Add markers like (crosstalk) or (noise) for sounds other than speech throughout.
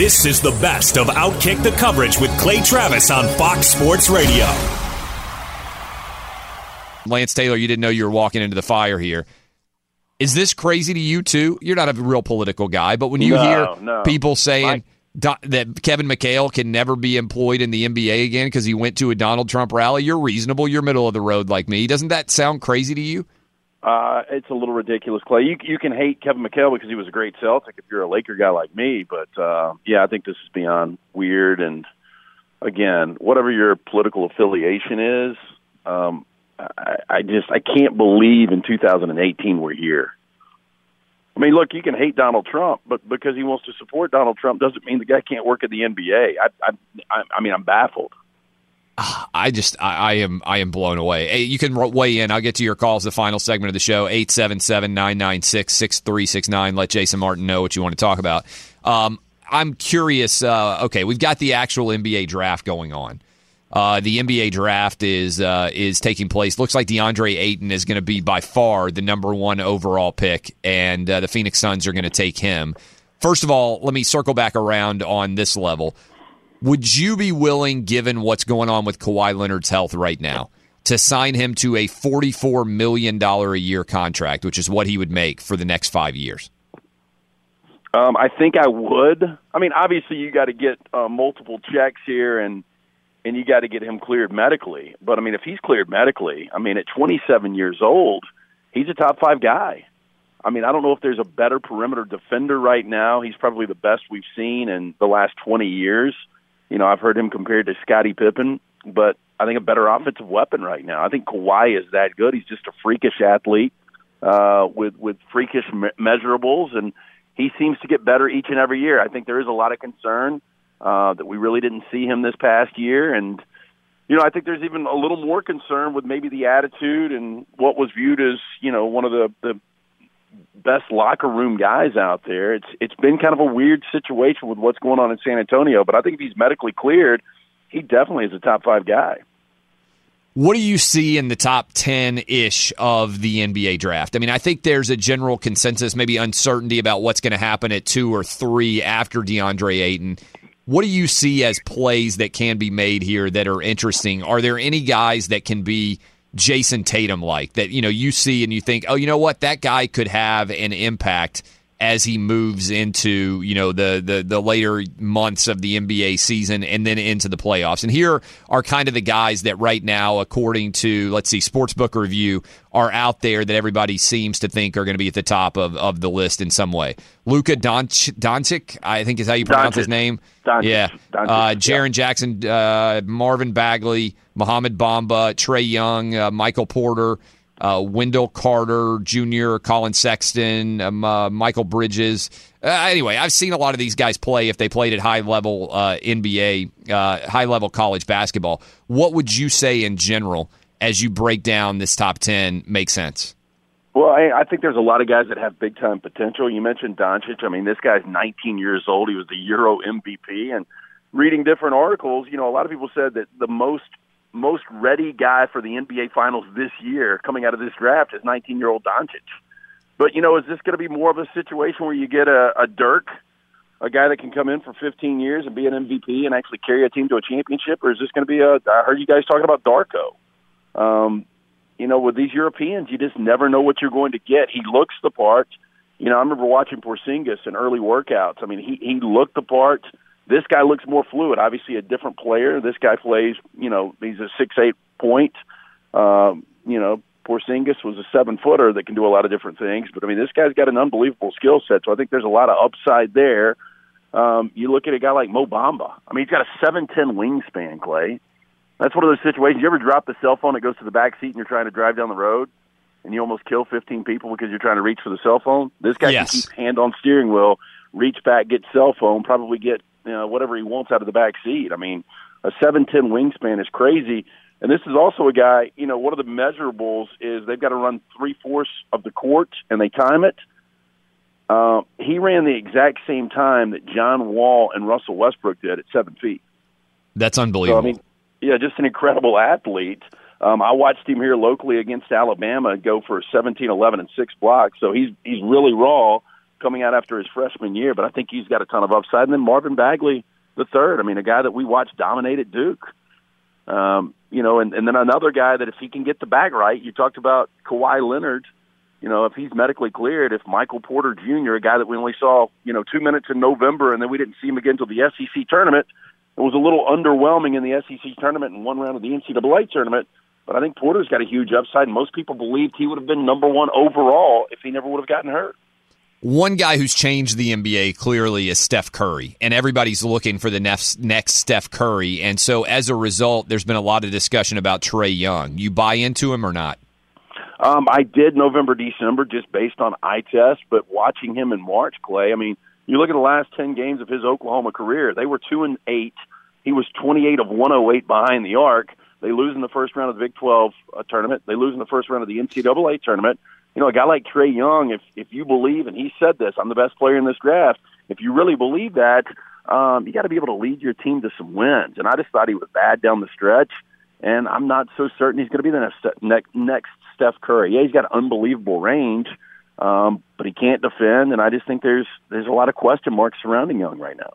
This is the best of Outkick the coverage with Clay Travis on Fox Sports Radio. Lance Taylor, you didn't know you were walking into the fire here. Is this crazy to you too? You're not a real political guy, but when you No, hear no. people saying Do- that Kevin McHale can never be employed in the NBA again because he went to a Donald Trump rally, you're reasonable. You're middle of the road like me. Doesn't that sound crazy to you? Uh, it's a little ridiculous, Clay. You you can hate Kevin McHale because he was a great Celtic if you're a Laker guy like me, but uh, yeah, I think this is beyond weird. And again, whatever your political affiliation is, um, I, I just I can't believe in 2018 we're here. I mean, look, you can hate Donald Trump, but because he wants to support Donald Trump doesn't mean the guy can't work at the NBA. I I I, I mean, I'm baffled. I just I, I am I am blown away. Hey, you can weigh in. I'll get to your calls. The final segment of the show 877-996-6369. Let Jason Martin know what you want to talk about. Um, I'm curious. Uh, okay, we've got the actual NBA draft going on. Uh, the NBA draft is uh, is taking place. Looks like DeAndre Ayton is going to be by far the number one overall pick, and uh, the Phoenix Suns are going to take him. First of all, let me circle back around on this level. Would you be willing, given what's going on with Kawhi Leonard's health right now, to sign him to a $44 million a year contract, which is what he would make for the next five years? Um, I think I would. I mean, obviously, you got to get uh, multiple checks here, and and you got to get him cleared medically. But I mean, if he's cleared medically, I mean, at 27 years old, he's a top five guy. I mean, I don't know if there's a better perimeter defender right now. He's probably the best we've seen in the last 20 years. You know, I've heard him compared to Scottie Pippen, but I think a better offensive weapon right now. I think Kawhi is that good. He's just a freakish athlete uh, with with freakish me- measurables, and he seems to get better each and every year. I think there is a lot of concern uh, that we really didn't see him this past year, and you know, I think there's even a little more concern with maybe the attitude and what was viewed as you know one of the the best locker room guys out there. It's it's been kind of a weird situation with what's going on in San Antonio, but I think if he's medically cleared, he definitely is a top five guy. What do you see in the top 10 ish of the NBA draft? I mean, I think there's a general consensus, maybe uncertainty about what's going to happen at two or three after DeAndre Ayton. What do you see as plays that can be made here that are interesting? Are there any guys that can be Jayson Tatum like that, you know, you see and you think, oh, you know what, that guy could have an impact as he moves into you know the, the the later months of the NBA season and then into the playoffs. And here are kind of the guys that right now, according to let's see, Sportsbook review, are out there that everybody seems to think are going to be at the top of, of the list in some way. Luka Doncic, Doncic, I think is how you pronounce his name. Doncic. Yeah, Doncic, uh, Jaren Jackson, uh, Marvin Bagley, Mohamed Bamba, Trae Young, uh, Michael Porter. Uh, Wendell Carter Jr., Collin Sexton, um, uh, Michael Bridges. Uh, anyway, I've seen a lot of these guys play if they played at high level uh, NBA, uh, high level college basketball. What would you say in general as you break down this top 10 makes sense? Well, I, I think there's a lot of guys that have big time potential. You mentioned Doncic. I mean, this guy's 19 years old. He was the Euro MVP, and reading different articles, you know, a lot of people said that the most most ready guy for the NBA Finals this year, coming out of this draft, is 19 year old Doncic. But you know, is this going to be more of a situation where you get a, a Dirk, a guy that can come in for 15 years and be an MVP and actually carry a team to a championship, or is this going to be a? I heard you guys talking about Darko. Um, you know, with these Europeans, you just never know what you're going to get. He looks the part. You know, I remember watching Porzingis in early workouts. I mean, he he looked the part. This guy looks more fluid. Obviously, a different player. This guy plays. You know, he's a six eight point. Um, you know, Porzingis was a seven footer that can do a lot of different things. But I mean, this guy's got an unbelievable skill set. So I think there's a lot of upside there. Um, you look at a guy like Mo Bamba. I mean, he's got a seven ten wingspan, Clay. That's one of those situations. You ever drop the cell phone that goes to the back seat and you're trying to drive down the road, and you almost kill 15 people because you're trying to reach for the cell phone? This guy Yes. can keep hand on steering wheel, reach back, get cell phone, probably get you know, whatever he wants out of the back seat. I mean, a 7'10 wingspan is crazy. And this is also a guy, you know, one of the measurables is they've got to run three fourths of the court and they time it. Uh, he ran the exact same time that John Wall and Russell Westbrook did at seven feet. That's So unbelievable. I mean, yeah, just an incredible athlete. Um, I watched him here locally against Alabama go for 17, 11, and six blocks. So he's he's really raw coming out after his freshman year. But I think he's got a ton of upside. And then Marvin Bagley, the third. I mean, a guy that we watched dominate at Duke. Um, you know, and, and then another guy that if he can get the bag right, you talked about Kawhi Leonard. You know, if he's medically cleared, if Michael Porter Jr., a guy that we only saw, you know, two minutes in November, and then we didn't see him again until the SEC tournament, it was a little underwhelming in the SEC tournament and one round of the NCAA tournament. But I think Porter's got a huge upside, and most people believed he would have been number one overall if he never would have gotten hurt. One guy who's changed the NBA clearly is Steph Curry, and everybody's looking for the next next Steph Curry. And so, as a result, there's been a lot of discussion about Trae Young. You buy into him or not? Um, I did November, December, just based on eye test, but watching him in March, Clay. I mean, you look at the last ten games of his Oklahoma career; they were two and eight. He was twenty-eight of one hundred eight behind the arc. They lose in the first round of the Big Twelve uh, tournament. They lose in the first round of the NCAA tournament. You know, a guy like Trae Young, if if you believe, and he said this, I'm the best player in this draft. If you really believe that, um, you got to be able to lead your team to some wins. And I just thought he was bad down the stretch, and I'm not so certain he's going to be the next next, next Steph Curry. Yeah, he's got unbelievable range, um, but he can't defend, and I just think there's there's a lot of question marks surrounding Young right now.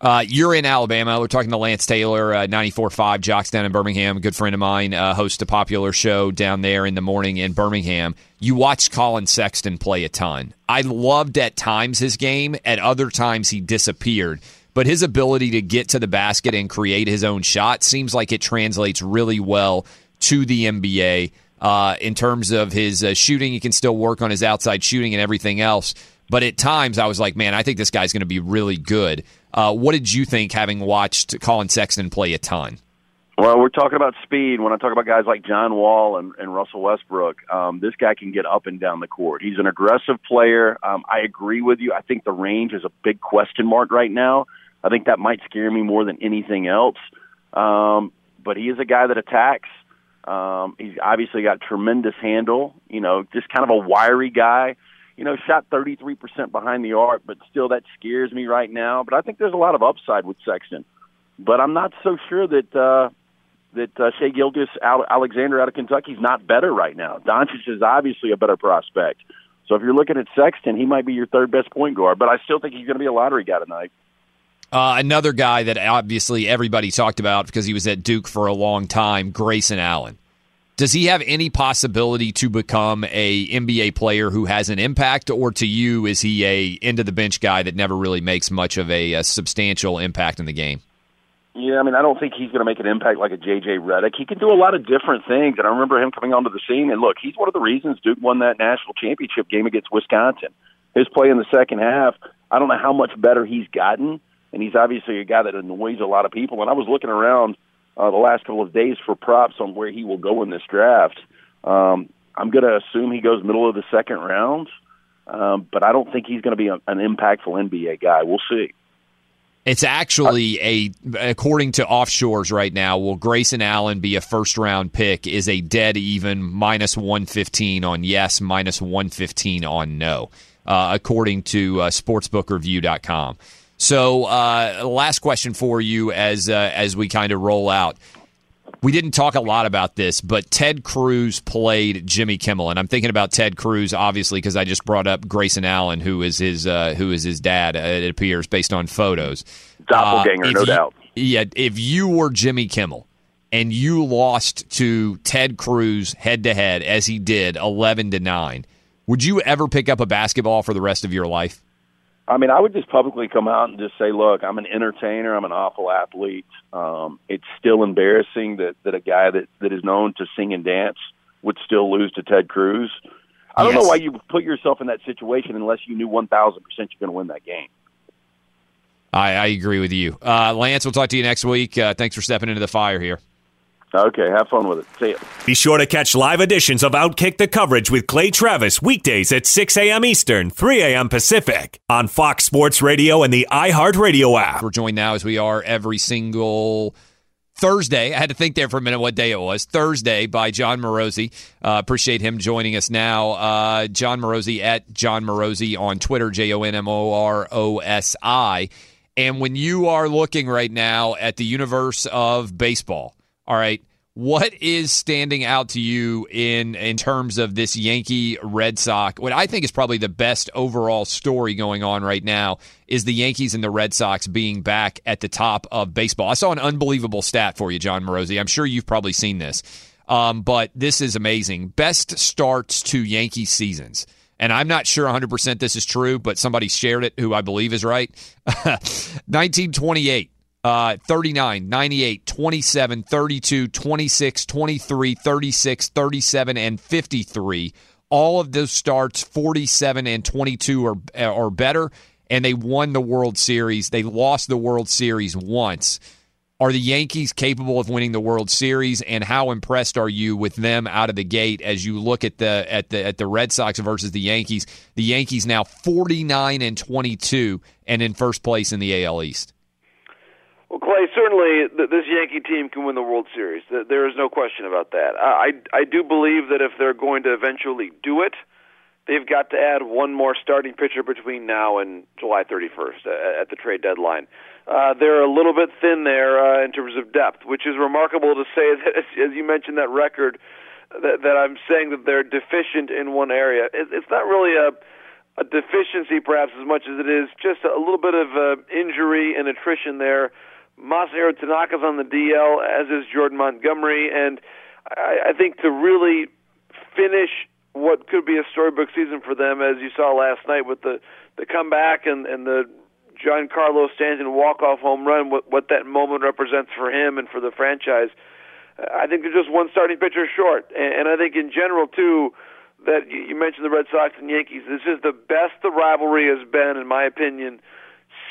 Uh, you're in Alabama. We're talking to Lance Taylor, uh, 94.5 Jox down in Birmingham. Good friend of mine, uh, hosts a popular show down there in the morning in Birmingham. You watched Collin Sexton play a ton. I loved at times his game. At other times, he disappeared. But his ability to get to the basket and create his own shot seems like it translates really well to the NBA. Uh, in terms of his uh, shooting, he can still work on his outside shooting and everything else. But at times, I was like, man, I think this guy's going to be really good. Uh, what did you think having watched Collin Sexton play a ton? Well, we're talking about speed. When I talk about guys like John Wall and, and Russell Westbrook, um, this guy can get up and down the court. He's an aggressive player. Um, I agree with you. I think the range is a big question mark right now. I think that might scare me more than anything else. Um, but he is a guy that attacks. Um, he's obviously got tremendous handle. You know, just kind of a wiry guy. You know, shot 33% behind the arc, but still that scares me right now. But I think there's a lot of upside with Sexton. But I'm not so sure that uh, that uh, Shea Gilgis Alexander out of Kentucky is not better right now. Doncic is obviously a better prospect. So if you're looking at Sexton, he might be your third best point guard. But I still think he's going to be a lottery guy tonight. Uh, another guy that obviously everybody talked about because he was at Duke for a long time, Grayson Allen. Does he have any possibility to become a NBA player who has an impact, or to you is he a end of the bench guy that never really makes much of a, a substantial impact in the game? Yeah, I mean, I don't think he's going to make an impact like a JJ Redick. He can do a lot of different things, and I remember him coming onto the scene. And look, he's one of the reasons Duke won that national championship game against Wisconsin. His play in the second half, I don't know how much better he's gotten, and he's obviously a guy that annoys a lot of people. And I was looking around uh, the last couple of days for props on where he will go in this draft. Um, I'm going to assume he goes middle of the second round, um, but I don't think he's going to be a, an impactful NBA guy. We'll see. It's actually a, according to offshores right now, will Grayson Allen be a first round pick? Is a dead even minus 115 on yes, minus 115 on no, uh, according to uh, sportsbookreview.com. So, uh, last question for you as uh, as we kind of roll out. We didn't talk a lot about this, but Ted Cruz played Jimmy Kimmel, and I'm thinking about Ted Cruz obviously because I just brought up Grayson Allen, who is his uh, who is his dad. Uh, it appears based on photos. Doppelganger, Uh, no you- doubt. Yeah, if you were Jimmy Kimmel and you lost to Ted Cruz head to head as he did, eleven to nine, would you ever pick up a basketball for the rest of your life? I mean, I would just publicly come out and just say, "Look, I'm an entertainer. I'm an awful athlete. Um, it's still embarrassing that that a guy that that is known to sing and dance would still lose to Ted Cruz. I don't know why you put yourself in that situation unless you knew 1,000 percent you're going to win that game. I, I agree with you, uh, Lance. We'll talk to you next week. Uh, thanks for stepping into the fire here. Okay, have fun with it. See ya. Be sure to catch live editions of Outkick the Coverage with Clay Travis weekdays at 6 a.m. Eastern, 3 a.m. Pacific on Fox Sports Radio and the iHeartRadio app. We're joined now as we are every single Thursday. I had to think there for a minute what day it was. Thursday by Jon Morosi. Uh, appreciate him joining us now. Uh, Jon Morosi at Jon Morosi on Twitter, J O N M O R O S I. And when you are looking right now at the universe of baseball, all right, what is standing out to you in in terms of this Yankee Red Sox? What I think is probably the best overall story going on right now is the Yankees and the Red Sox being back at the top of baseball. I saw an unbelievable stat for you, Jon Morosi. I'm sure you've probably seen this, um, but this is amazing. Best starts to Yankee seasons. And I'm not sure 100% this is true, but somebody shared it who I believe is right. (laughs) 1928, uh, 39, 98, 27, 32, 26, 23, 36, 37, and 53. All of those starts, 47 and 22 or, or better, and they won the World Series. They lost the World Series once. Are the Yankees capable of winning the World Series, and how impressed are you with them out of the gate as you look at the at the at the Red Sox versus the Yankees? The Yankees now forty nine and twenty two, and in first place in the AL East. Well, Clay, certainly this Yankee team can win the World Series. There is no question about that. I I do believe that if they're going to eventually do it, they've got to add one more starting pitcher between now and July 31st uh, at the trade deadline. Uh, they're a little bit thin there uh, in terms of depth, which is remarkable to say (laughs) that, as, as you mentioned that record, that, that I'm saying that they're deficient in one area. It, it's not really a a deficiency perhaps as much as it is just a little bit of uh, injury and attrition there. Masahiro Tanaka's on the DL, as is Jordan Montgomery, and I, I think to really finish what could be a storybook season for them, as you saw last night with the the comeback and and the Giancarlo Stanton walk off home run, what what that moment represents for him and for the franchise. I think they're just one starting pitcher short, and, and I think in general too that you mentioned the Red Sox and Yankees. This is the best the rivalry has been, in my opinion,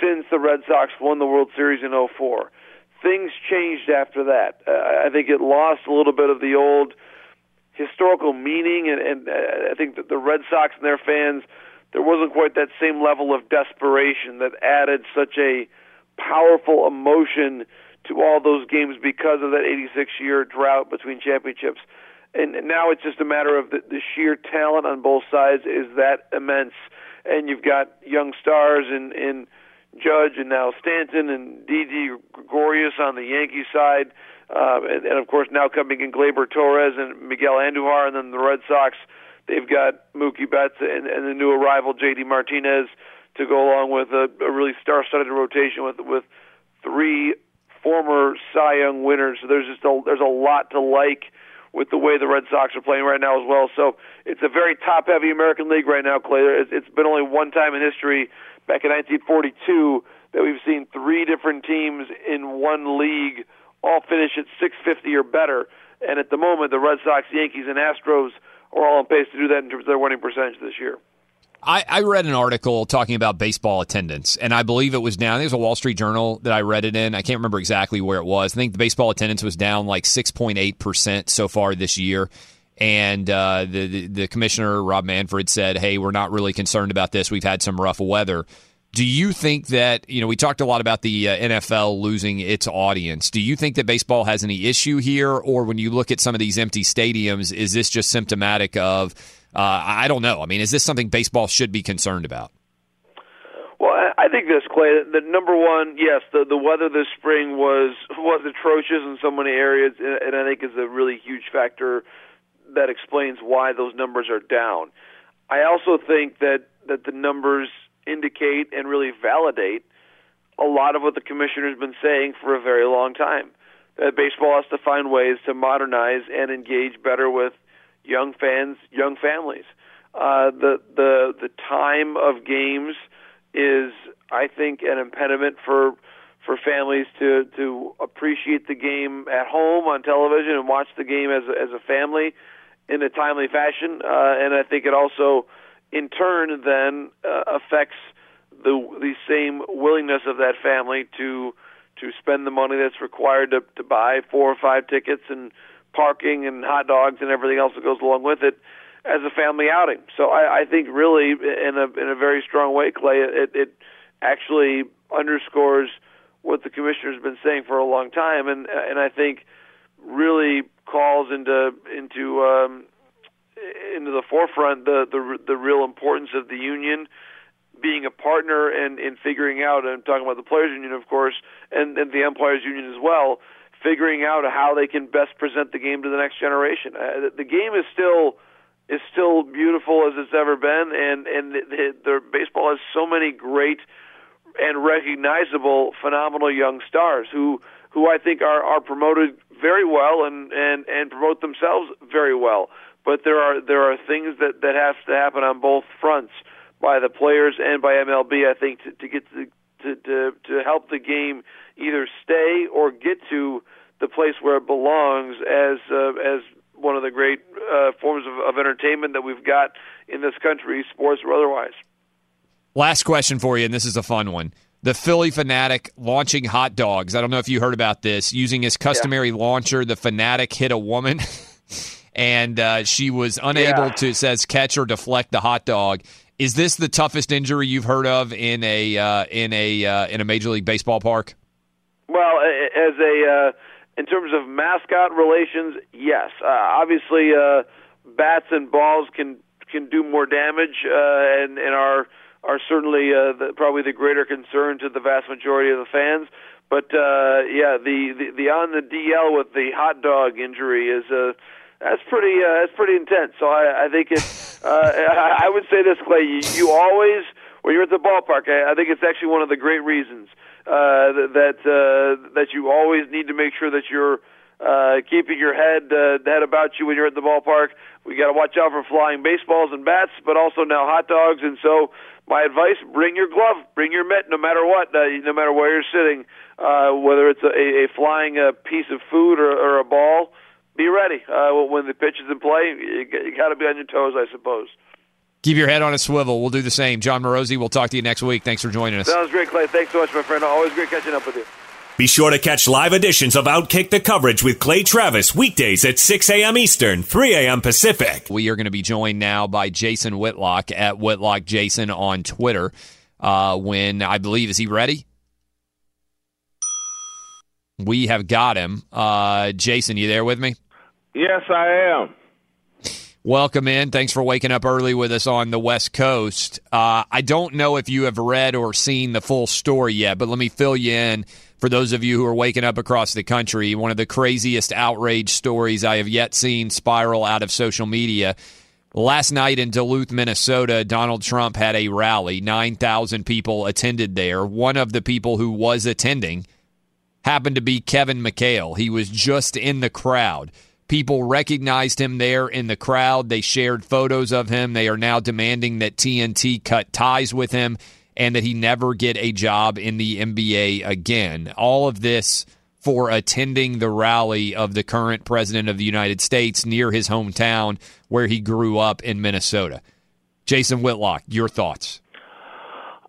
since the Red Sox won the World Series in '04. Things changed after that. Uh, I think it lost a little bit of the old historical meaning, and, and uh, I think that the Red Sox and their fans, there wasn't quite that same level of desperation that added such a powerful emotion to all those games because of that 86 year drought between championships. And now it's just a matter of the, the sheer talent on both sides is that immense. And you've got young stars in, in Judge and now Stanton and Didi Gregorius on the Yankee side. Uh, and, and of course now coming in Gleyber Torres and Miguel Andujar, and then the Red Sox, they've got Mookie Betts and, and the new arrival JD Martinez to go along with a, a really star-studded rotation with with three former Cy Young winners. So there's just a, there's a lot to like with the way the Red Sox are playing right now as well. So it's a very top-heavy American League right now, Clay. It's, it's been only one time in history, back in 1942, that we've seen three different teams in one league all finish at 650 or better. And at the moment, the Red Sox, Yankees, and Astros are all on pace to do that in terms of their winning percentage this year. I, I read an article talking about baseball attendance, and I believe it was down. It was a Wall Street Journal that I read it in. I can't remember exactly where it was. I think the baseball attendance was down like 6.8% so far this year. And uh, the, the the commissioner Rob Manfred said, "Hey, we're not really concerned about this. We've had some rough weather." Do you think that you know we talked a lot about the uh, NFL losing its audience? Do you think that baseball has any issue here, or when you look at some of these empty stadiums, is this just symptomatic of uh, I don't know? I mean, is this something baseball should be concerned about? Well, I think this, Clay. The number one, yes, the the weather this spring was was atrocious in so many areas, and I think is a really huge factor that explains why those numbers are down. I also think that that the numbers indicate and really validate a lot of what the commissioner's been saying for a very long time. That baseball has to find ways to modernize and engage better with young fans, young families. Uh, the the the time of games is, I think, an impediment for for families to to appreciate the game at home on television and watch the game as as a family in a timely fashion. Uh, and I think it also in turn then uh, affects the the same willingness of that family to to spend the money that's required to to buy four or five tickets and parking and hot dogs and everything else that goes along with it as a family outing. So I, I think really in a in a very strong way, Clay, it, it actually underscores what the commissioner's been saying for a long time, and and I think really calls into into um, into the forefront the the the real importance of the union being a partner and in figuring out. I'm talking about the players union, of course, and and the umpires union as well. Figuring out how they can best present the game to the next generation. Uh, the, the game is still is still beautiful as it's ever been, and and the, the, the baseball has so many great and recognizable, phenomenal young stars who who I think are are promoted very well and and and promote themselves very well but there are there are things that that have to happen on both fronts by the players and by MLB. I think to, to get to, to to to help the game either stay or get to the place where it belongs as uh, as one of the great uh, forms of, of entertainment that we've got in this country, sports or otherwise. Last question for you, and this is a fun one. The Phillie Phanatic launching hot dogs. I don't know if you heard about this. Using his customary yeah. launcher, the Phanatic hit a woman. (laughs) and uh, she was unable yeah. to says catch or deflect the hot dog. Is this the toughest injury you've heard of in a uh, in a uh, in a major league baseball park? Well, as a uh, in terms of mascot relations, yes. Uh, obviously, uh, bats and balls can can do more damage and and are are certainly the, probably the greater concern to the vast majority of the fans. But yeah, the, the the on the DL with the hot dog injury is a that's pretty uh, that's pretty intense. So I, I think it. Uh, I would say this, Clay. You, you always when you're at the ballpark. I, I think it's actually one of the great reasons uh, that uh, that you always need to make sure that you're uh, keeping your head uh, head about you when you're at the ballpark. We got to watch out for flying baseballs and bats, but also now hot dogs. And so, my advice: bring your glove, bring your mitt, no matter what, uh, no matter where you're sitting, uh, whether it's a, a flying uh, piece of food or, or a ball be ready uh, when the pitch is in play. You, you got to be on your toes, I suppose. Keep your head on a swivel. We'll do the same. Jon Morosi, we'll talk to you next week. Thanks for joining us. Sounds great, Clay. Thanks so much, my friend. Always great catching up with you. Be sure to catch live editions of Outkick the Coverage with Clay Travis weekdays at 6 a.m. Eastern, 3 a.m. Pacific. We are going to be joined now by Jason Whitlock at Whitlock Jason on Twitter. Uh, when I believe, is he ready? We have got him. Uh, Jason, you there with me? Yes, I am. Welcome in. Thanks for waking up early with us on the West Coast. Uh, I don't know if you have read or seen the full story yet, but let me fill you in for those of you who are waking up across the country. One of the craziest outrage stories I have yet seen spiral out of social media. Last night in Duluth, Minnesota, Donald Trump had a rally. 9,000 people attended there. One of the people who was attending happened to be Kevin McHale. He was just in the crowd. People recognized him there in the crowd. They shared photos of him. They are now demanding that TNT cut ties with him and that he never get a job in the NBA again. All of this for attending the rally of the current president of the United States near his hometown where he grew up in Minnesota. Jason Whitlock, your thoughts?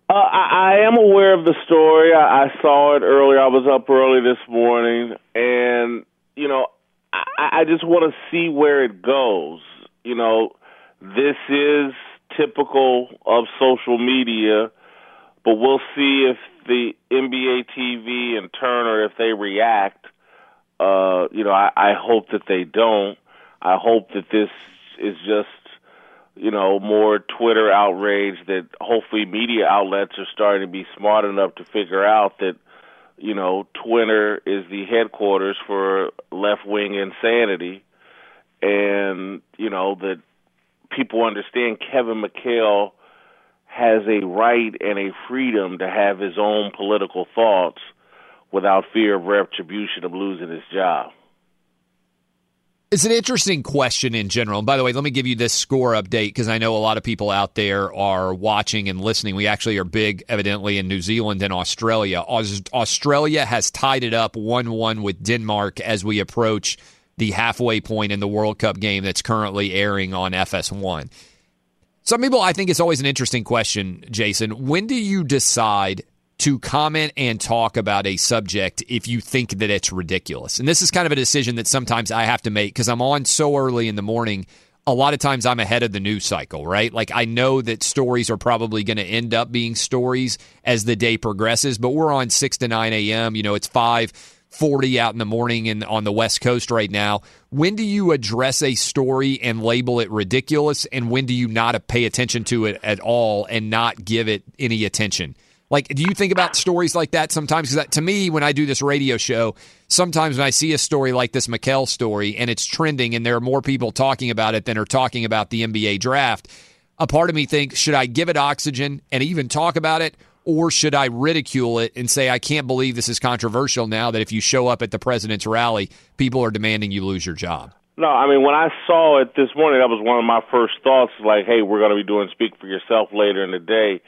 Uh, I, I am aware of the story. I, I saw it earlier. I was up early this morning, and you know, I, I just want to see where it goes. You know, this is typical of social media, but we'll see if the NBA TV and Turner, if they react. Uh, you know, I, I hope that they don't. I hope that this is just, you know, more Twitter outrage that hopefully media outlets are starting to be smart enough to figure out that, you know, Twitter is the headquarters for left wing insanity and, you know, that people understand Kevin McHale has a right and a freedom to have his own political thoughts without fear of retribution of losing his job. It's an interesting question in general. And by the way, let me give you this score update because I know a lot of people out there are watching and listening. We actually are big, evidently, in New Zealand and Australia. Australia has tied it up 1 1 with Denmark as we approach the halfway point in the World Cup game that's currently airing on FS1. Some people, I think it's always an interesting question, Jason. When do you decide to comment and talk about a subject if you think that it's ridiculous. And this is kind of a decision that sometimes I have to make because I'm on so early in the morning. A lot of times I'm ahead of the news cycle, right? Like I know that stories are probably going to end up being stories as the day progresses, but we're on 6 to 9 a.m. You know, it's 5 40 out in the morning and on the West Coast right now. When do you address a story and label it ridiculous? And when do you not pay attention to it at all and not give it any attention? Like, do you think about stories like that sometimes? Because to me, when I do this radio show, sometimes when I see a story like this McHale story and it's trending and there are more people talking about it than are talking about the NBA draft, a part of me thinks, should I give it oxygen and even talk about it? Or should I ridicule it and say, I can't believe this is controversial now that if you show up at the president's rally, people are demanding you lose your job? No, I mean, when I saw it this morning, that was one of my first thoughts like, hey, we're going to be doing Speak for Yourself later in the day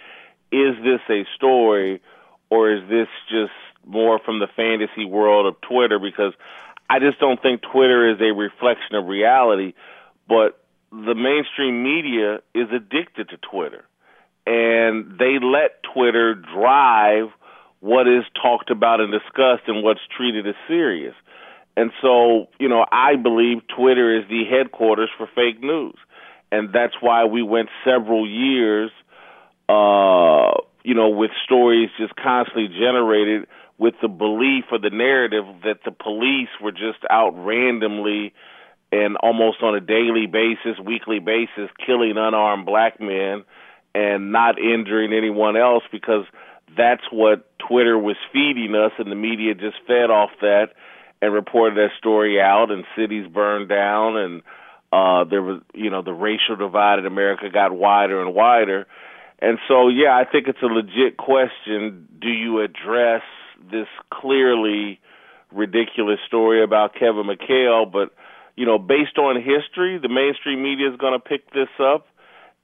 is this a story or is this just more from the fantasy world of Twitter? Because I just don't think Twitter is a reflection of reality, but the mainstream media is addicted to Twitter. And they let Twitter drive what is talked about and discussed and what's treated as serious. And so, you know, I believe Twitter is the headquarters for fake news. And that's why we went several years uh, you know, with stories just constantly generated with the belief or the narrative that the police were just out randomly and almost on a daily basis, weekly basis, killing unarmed black men and not injuring anyone else because that's what Twitter was feeding us, and the media just fed off that and reported that story out, and cities burned down, and uh, there was, you know, the racial divide in America got wider and wider. And so, yeah, I think it's a legit question. Do you address this clearly ridiculous story about Kevin McHale? But, you know, based on history, the mainstream media is going to pick this up,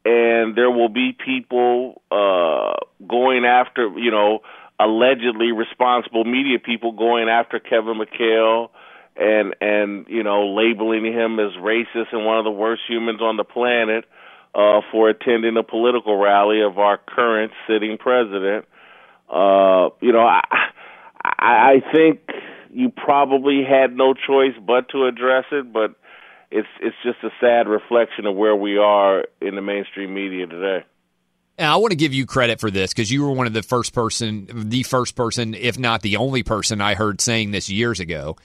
and there will be people uh, going after, you know, allegedly responsible media people going after Kevin McHale and and you know labeling him as racist and one of the worst humans on the planet uh, for attending a political rally of our current sitting president. Uh, you know, I, I think you probably had no choice but to address it, but it's it's just a sad reflection of where we are in the mainstream media today. And I want to give you credit for this because you were one of the first person, the first person, if not the only person I heard saying this years ago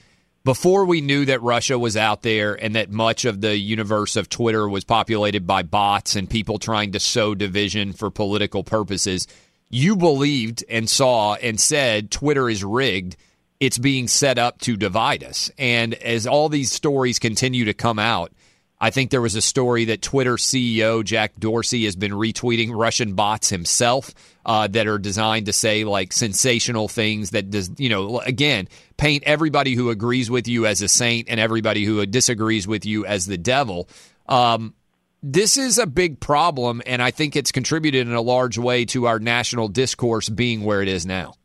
before we knew that Russia was out there and that much of the universe of Twitter was populated by bots and people trying to sow division for political purposes, you believed and saw and said Twitter is rigged. It's being set up to divide us. And as all these stories continue to come out, I think there was a story that Twitter CEO Jack Dorsey has been retweeting Russian bots himself uh, that are designed to say like sensational things that does you know again paint everybody who agrees with you as a saint and everybody who disagrees with you as the devil. Um, this is a big problem, and I think it's contributed in a large way to our national discourse being where it is now.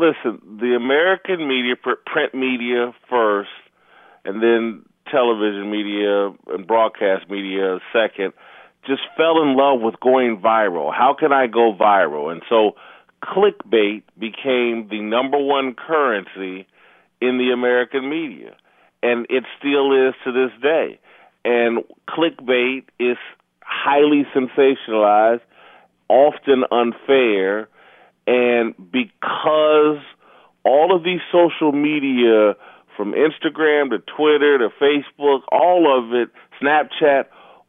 Listen, the American media, print media first, and then television media and broadcast media second, just fell in love with going viral. How can I go viral? And so clickbait became the number one currency in the American media. and it still is to this day. And clickbait is highly sensationalized, often unfair, and because all of these social media, from Instagram to Twitter to Facebook, all of it, Snapchat,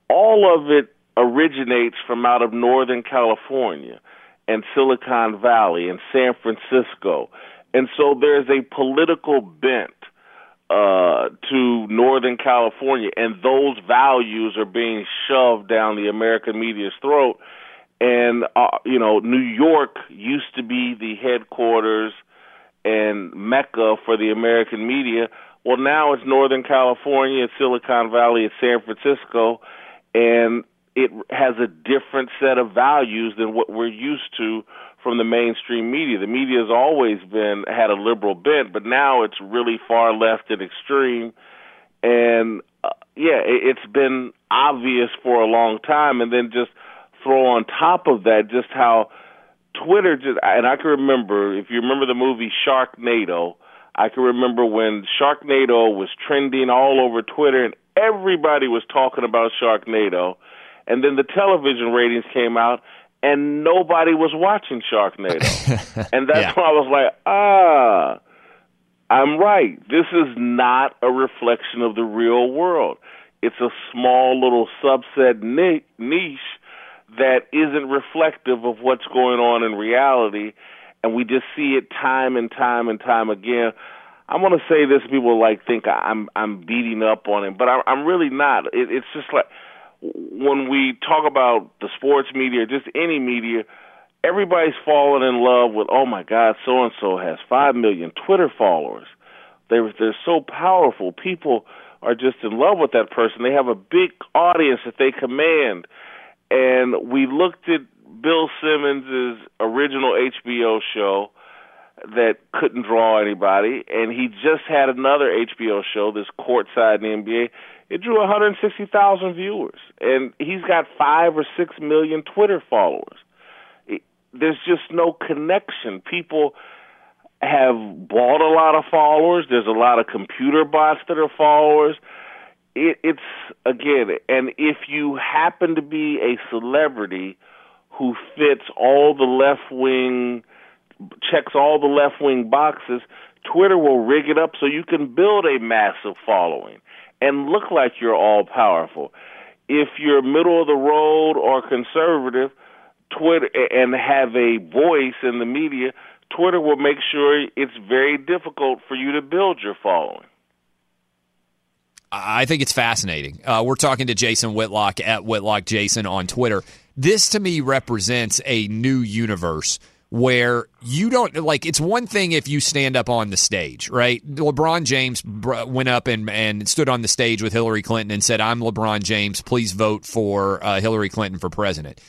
all of it originates from out of Northern California and Silicon Valley and San Francisco. And so there's a political bent uh, to Northern California, and those values are being shoved down the American media's throat. And, uh, you know, New York used to be the headquarters and mecca for the American media. Well, now it's Northern California, it's Silicon Valley, it's San Francisco, and it has a different set of values than what we're used to from the mainstream media. The media has always been had a liberal bent, but now it's really far left and extreme. And uh, yeah, it, it's been obvious for a long time. And then just throw on top of that just how Twitter just and I can remember if you remember the movie Sharknado, I can remember when Sharknado was trending all over Twitter and everybody was talking about Sharknado. And then the television ratings came out and nobody was watching Sharknado. (laughs) and that's Yeah. when I was like, ah, I'm right. This is not a reflection of the real world. It's a small little subset niche that isn't reflective of what's going on in reality. And we just see it time and time and time again. I want to say this. People like think I'm I'm beating up on him, but I'm, I'm really not. It, it's just like when we talk about the sports media, just any media, everybody's falling in love with, oh my God, so and so has five million Twitter followers. They're they're so powerful. People are just in love with that person. They have a big audience that they command. And we looked at Bill Simmons' original HBO show that couldn't draw anybody, and he just had another HBO show, this Courtside in the NBA. It drew 160,000 viewers, and he's got five or six million Twitter followers. There's just no connection. People have bought a lot of followers. There's a lot of computer bots that are followers. It, it's again, and if you happen to be a celebrity who fits all the left wing checks all the left wing boxes, Twitter will rig it up so you can build a massive following and look like you're all powerful. If you're middle of the road or conservative, Twitter and have a voice in the media, Twitter will make sure it's very difficult for you to build your following. I think it's fascinating. Uh, we're talking to Jason Whitlock at Whitlock Jason on Twitter. This to me represents a new universe where you don't like it's one thing if you stand up on the stage, right? LeBron James went up and, and stood on the stage with Hillary Clinton and said, I'm LeBron James. Please vote for uh, Hillary Clinton for president.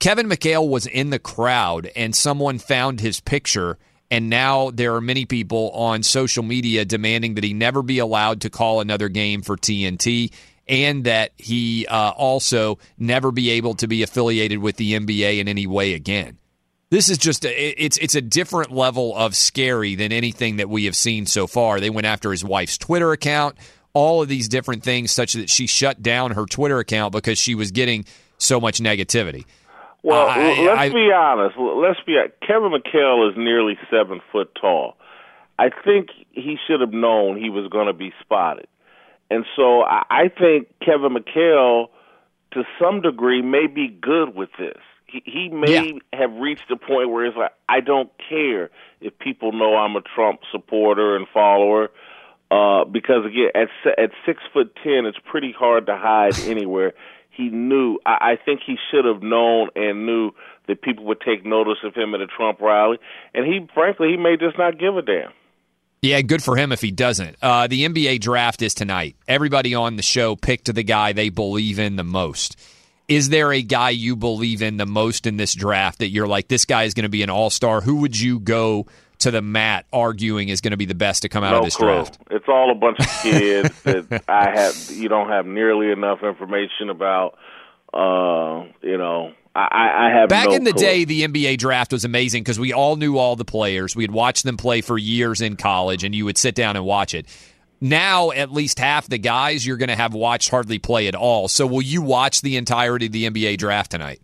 Kevin McHale was in the crowd and someone found his picture. And now there are many people on social media demanding that he never be allowed to call another game for TNT and that he uh, also never be able to be affiliated with the NBA in any way again. This is just a, it's it's a different level of scary than anything that we have seen so far. They went after his wife's Twitter account, all of these different things, such that she shut down her Twitter account because she was getting so much negativity. Well, I- let's I- be honest. Let's be Kevin McHale is nearly seven foot tall. I think he should have known he was going to be spotted, and so I I think Kevin McHale, to some degree, may be good with this. He, he may have reached a point where it's like, I don't care if people know I'm a Trump supporter and follower, uh, because again, at at six foot ten, it's pretty hard to hide anywhere. He knew. I, I think he should have known and knew that people would take notice of him at a Trump rally, and he, frankly, he may just not give a damn. Yeah, good for him if he doesn't. Uh, the NBA draft is tonight. Everybody on the show picked the guy they believe in the most. Is there a guy you believe in the most in this draft that you're like, this guy is going to be an all star? Who would you go to the mat arguing is going to be the best to come out no of this clue. draft? It's all a bunch of (laughs) kids that I have. You don't have nearly enough information about. Uh, you know, I, I have Back no in the clue. day, the NBA draft was amazing because we all knew all the players. We had watched them play for years in college, and you would sit down and watch it. now at least half the guys you're going to have watched hardly play at all. So will you watch the entirety of the NBA draft tonight?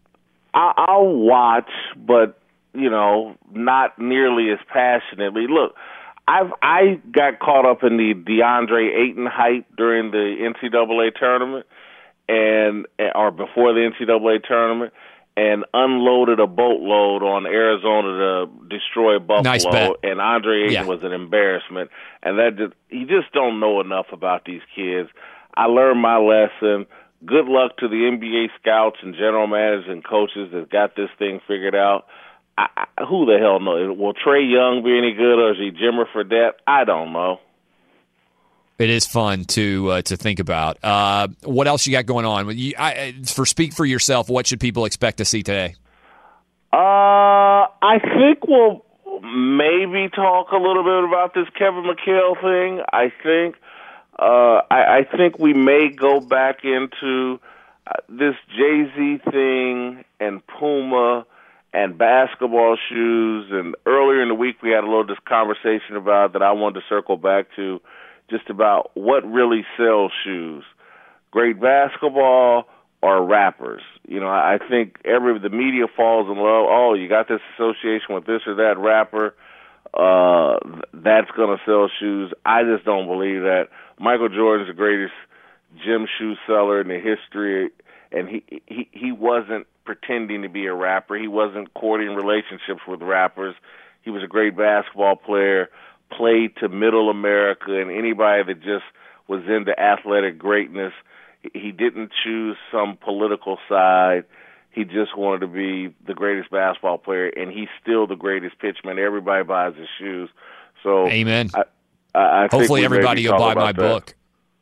I, I'll watch, but you know, not nearly as passionately. Look, I've I got caught up in the DeAndre Ayton hype during the NCAA tournament, and or before the NCAA tournament, and unloaded a boatload on Arizona to destroy Buffalo. Nice. And Andre Ayton Yeah. was an embarrassment. And that just you just don't know enough about these kids. I learned my lesson. Good luck to the NBA scouts and general managers and coaches that got this thing figured out. I, I, who the hell knows? Will Trae Young be any good, or is he Jimmer Fredette? I don't know. It is fun to uh, to think about. Uh, what else you got going on? You, I, for speak for yourself. What should people expect to see today? Uh, I think we'll maybe talk a little bit about this Kevin McHale thing. I think, uh, I, I think we may go back into uh, this Jay Z thing and Puma and basketball shoes. And earlier in the week, we had a little conversation about that I wanted to circle back to, just about what really sells shoes great basketball or rappers. You know, I think every the media falls in love. Oh, you got this association with this or that rapper. Uh, that's to sell shoes. I just don't believe that. Michael Jordan's the greatest gym shoe seller in the history, and he he he wasn't pretending to be a rapper. He wasn't courting relationships with rappers. He was a great basketball player, played to middle America and anybody that just was into athletic greatness. He- didn't choose some political side. He just wanted to be the greatest basketball player, and he's still the greatest pitchman. Everybody buys his shoes. So, Amen. I, I, I Hopefully, everybody will buy my that. book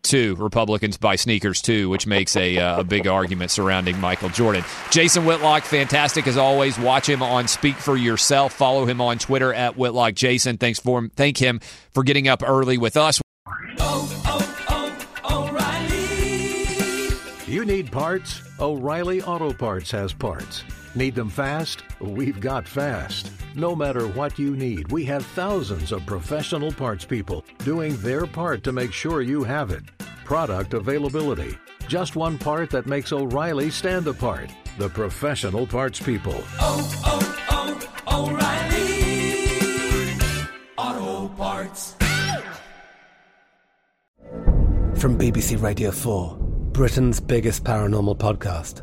too. Republicans buy sneakers too, which makes a uh, a big argument surrounding Michael Jordan. Jason Whitlock, fantastic as always. Watch him on Speak for Yourself. Follow him on Twitter at Whitlock Jason. Thanks for thank him for getting up early with us. Oh, oh, oh, O'Reilly. You need parts? O'Reilly Auto Parts has parts. Need them fast? We've got fast. No matter what you need, we have thousands of professional parts people doing their part to make sure you have it. Product availability. Just one part that makes O'Reilly stand apart. The professional parts people. Oh, oh, oh, O'Reilly Auto Parts. From BBC Radio 4, Britain's biggest paranormal podcast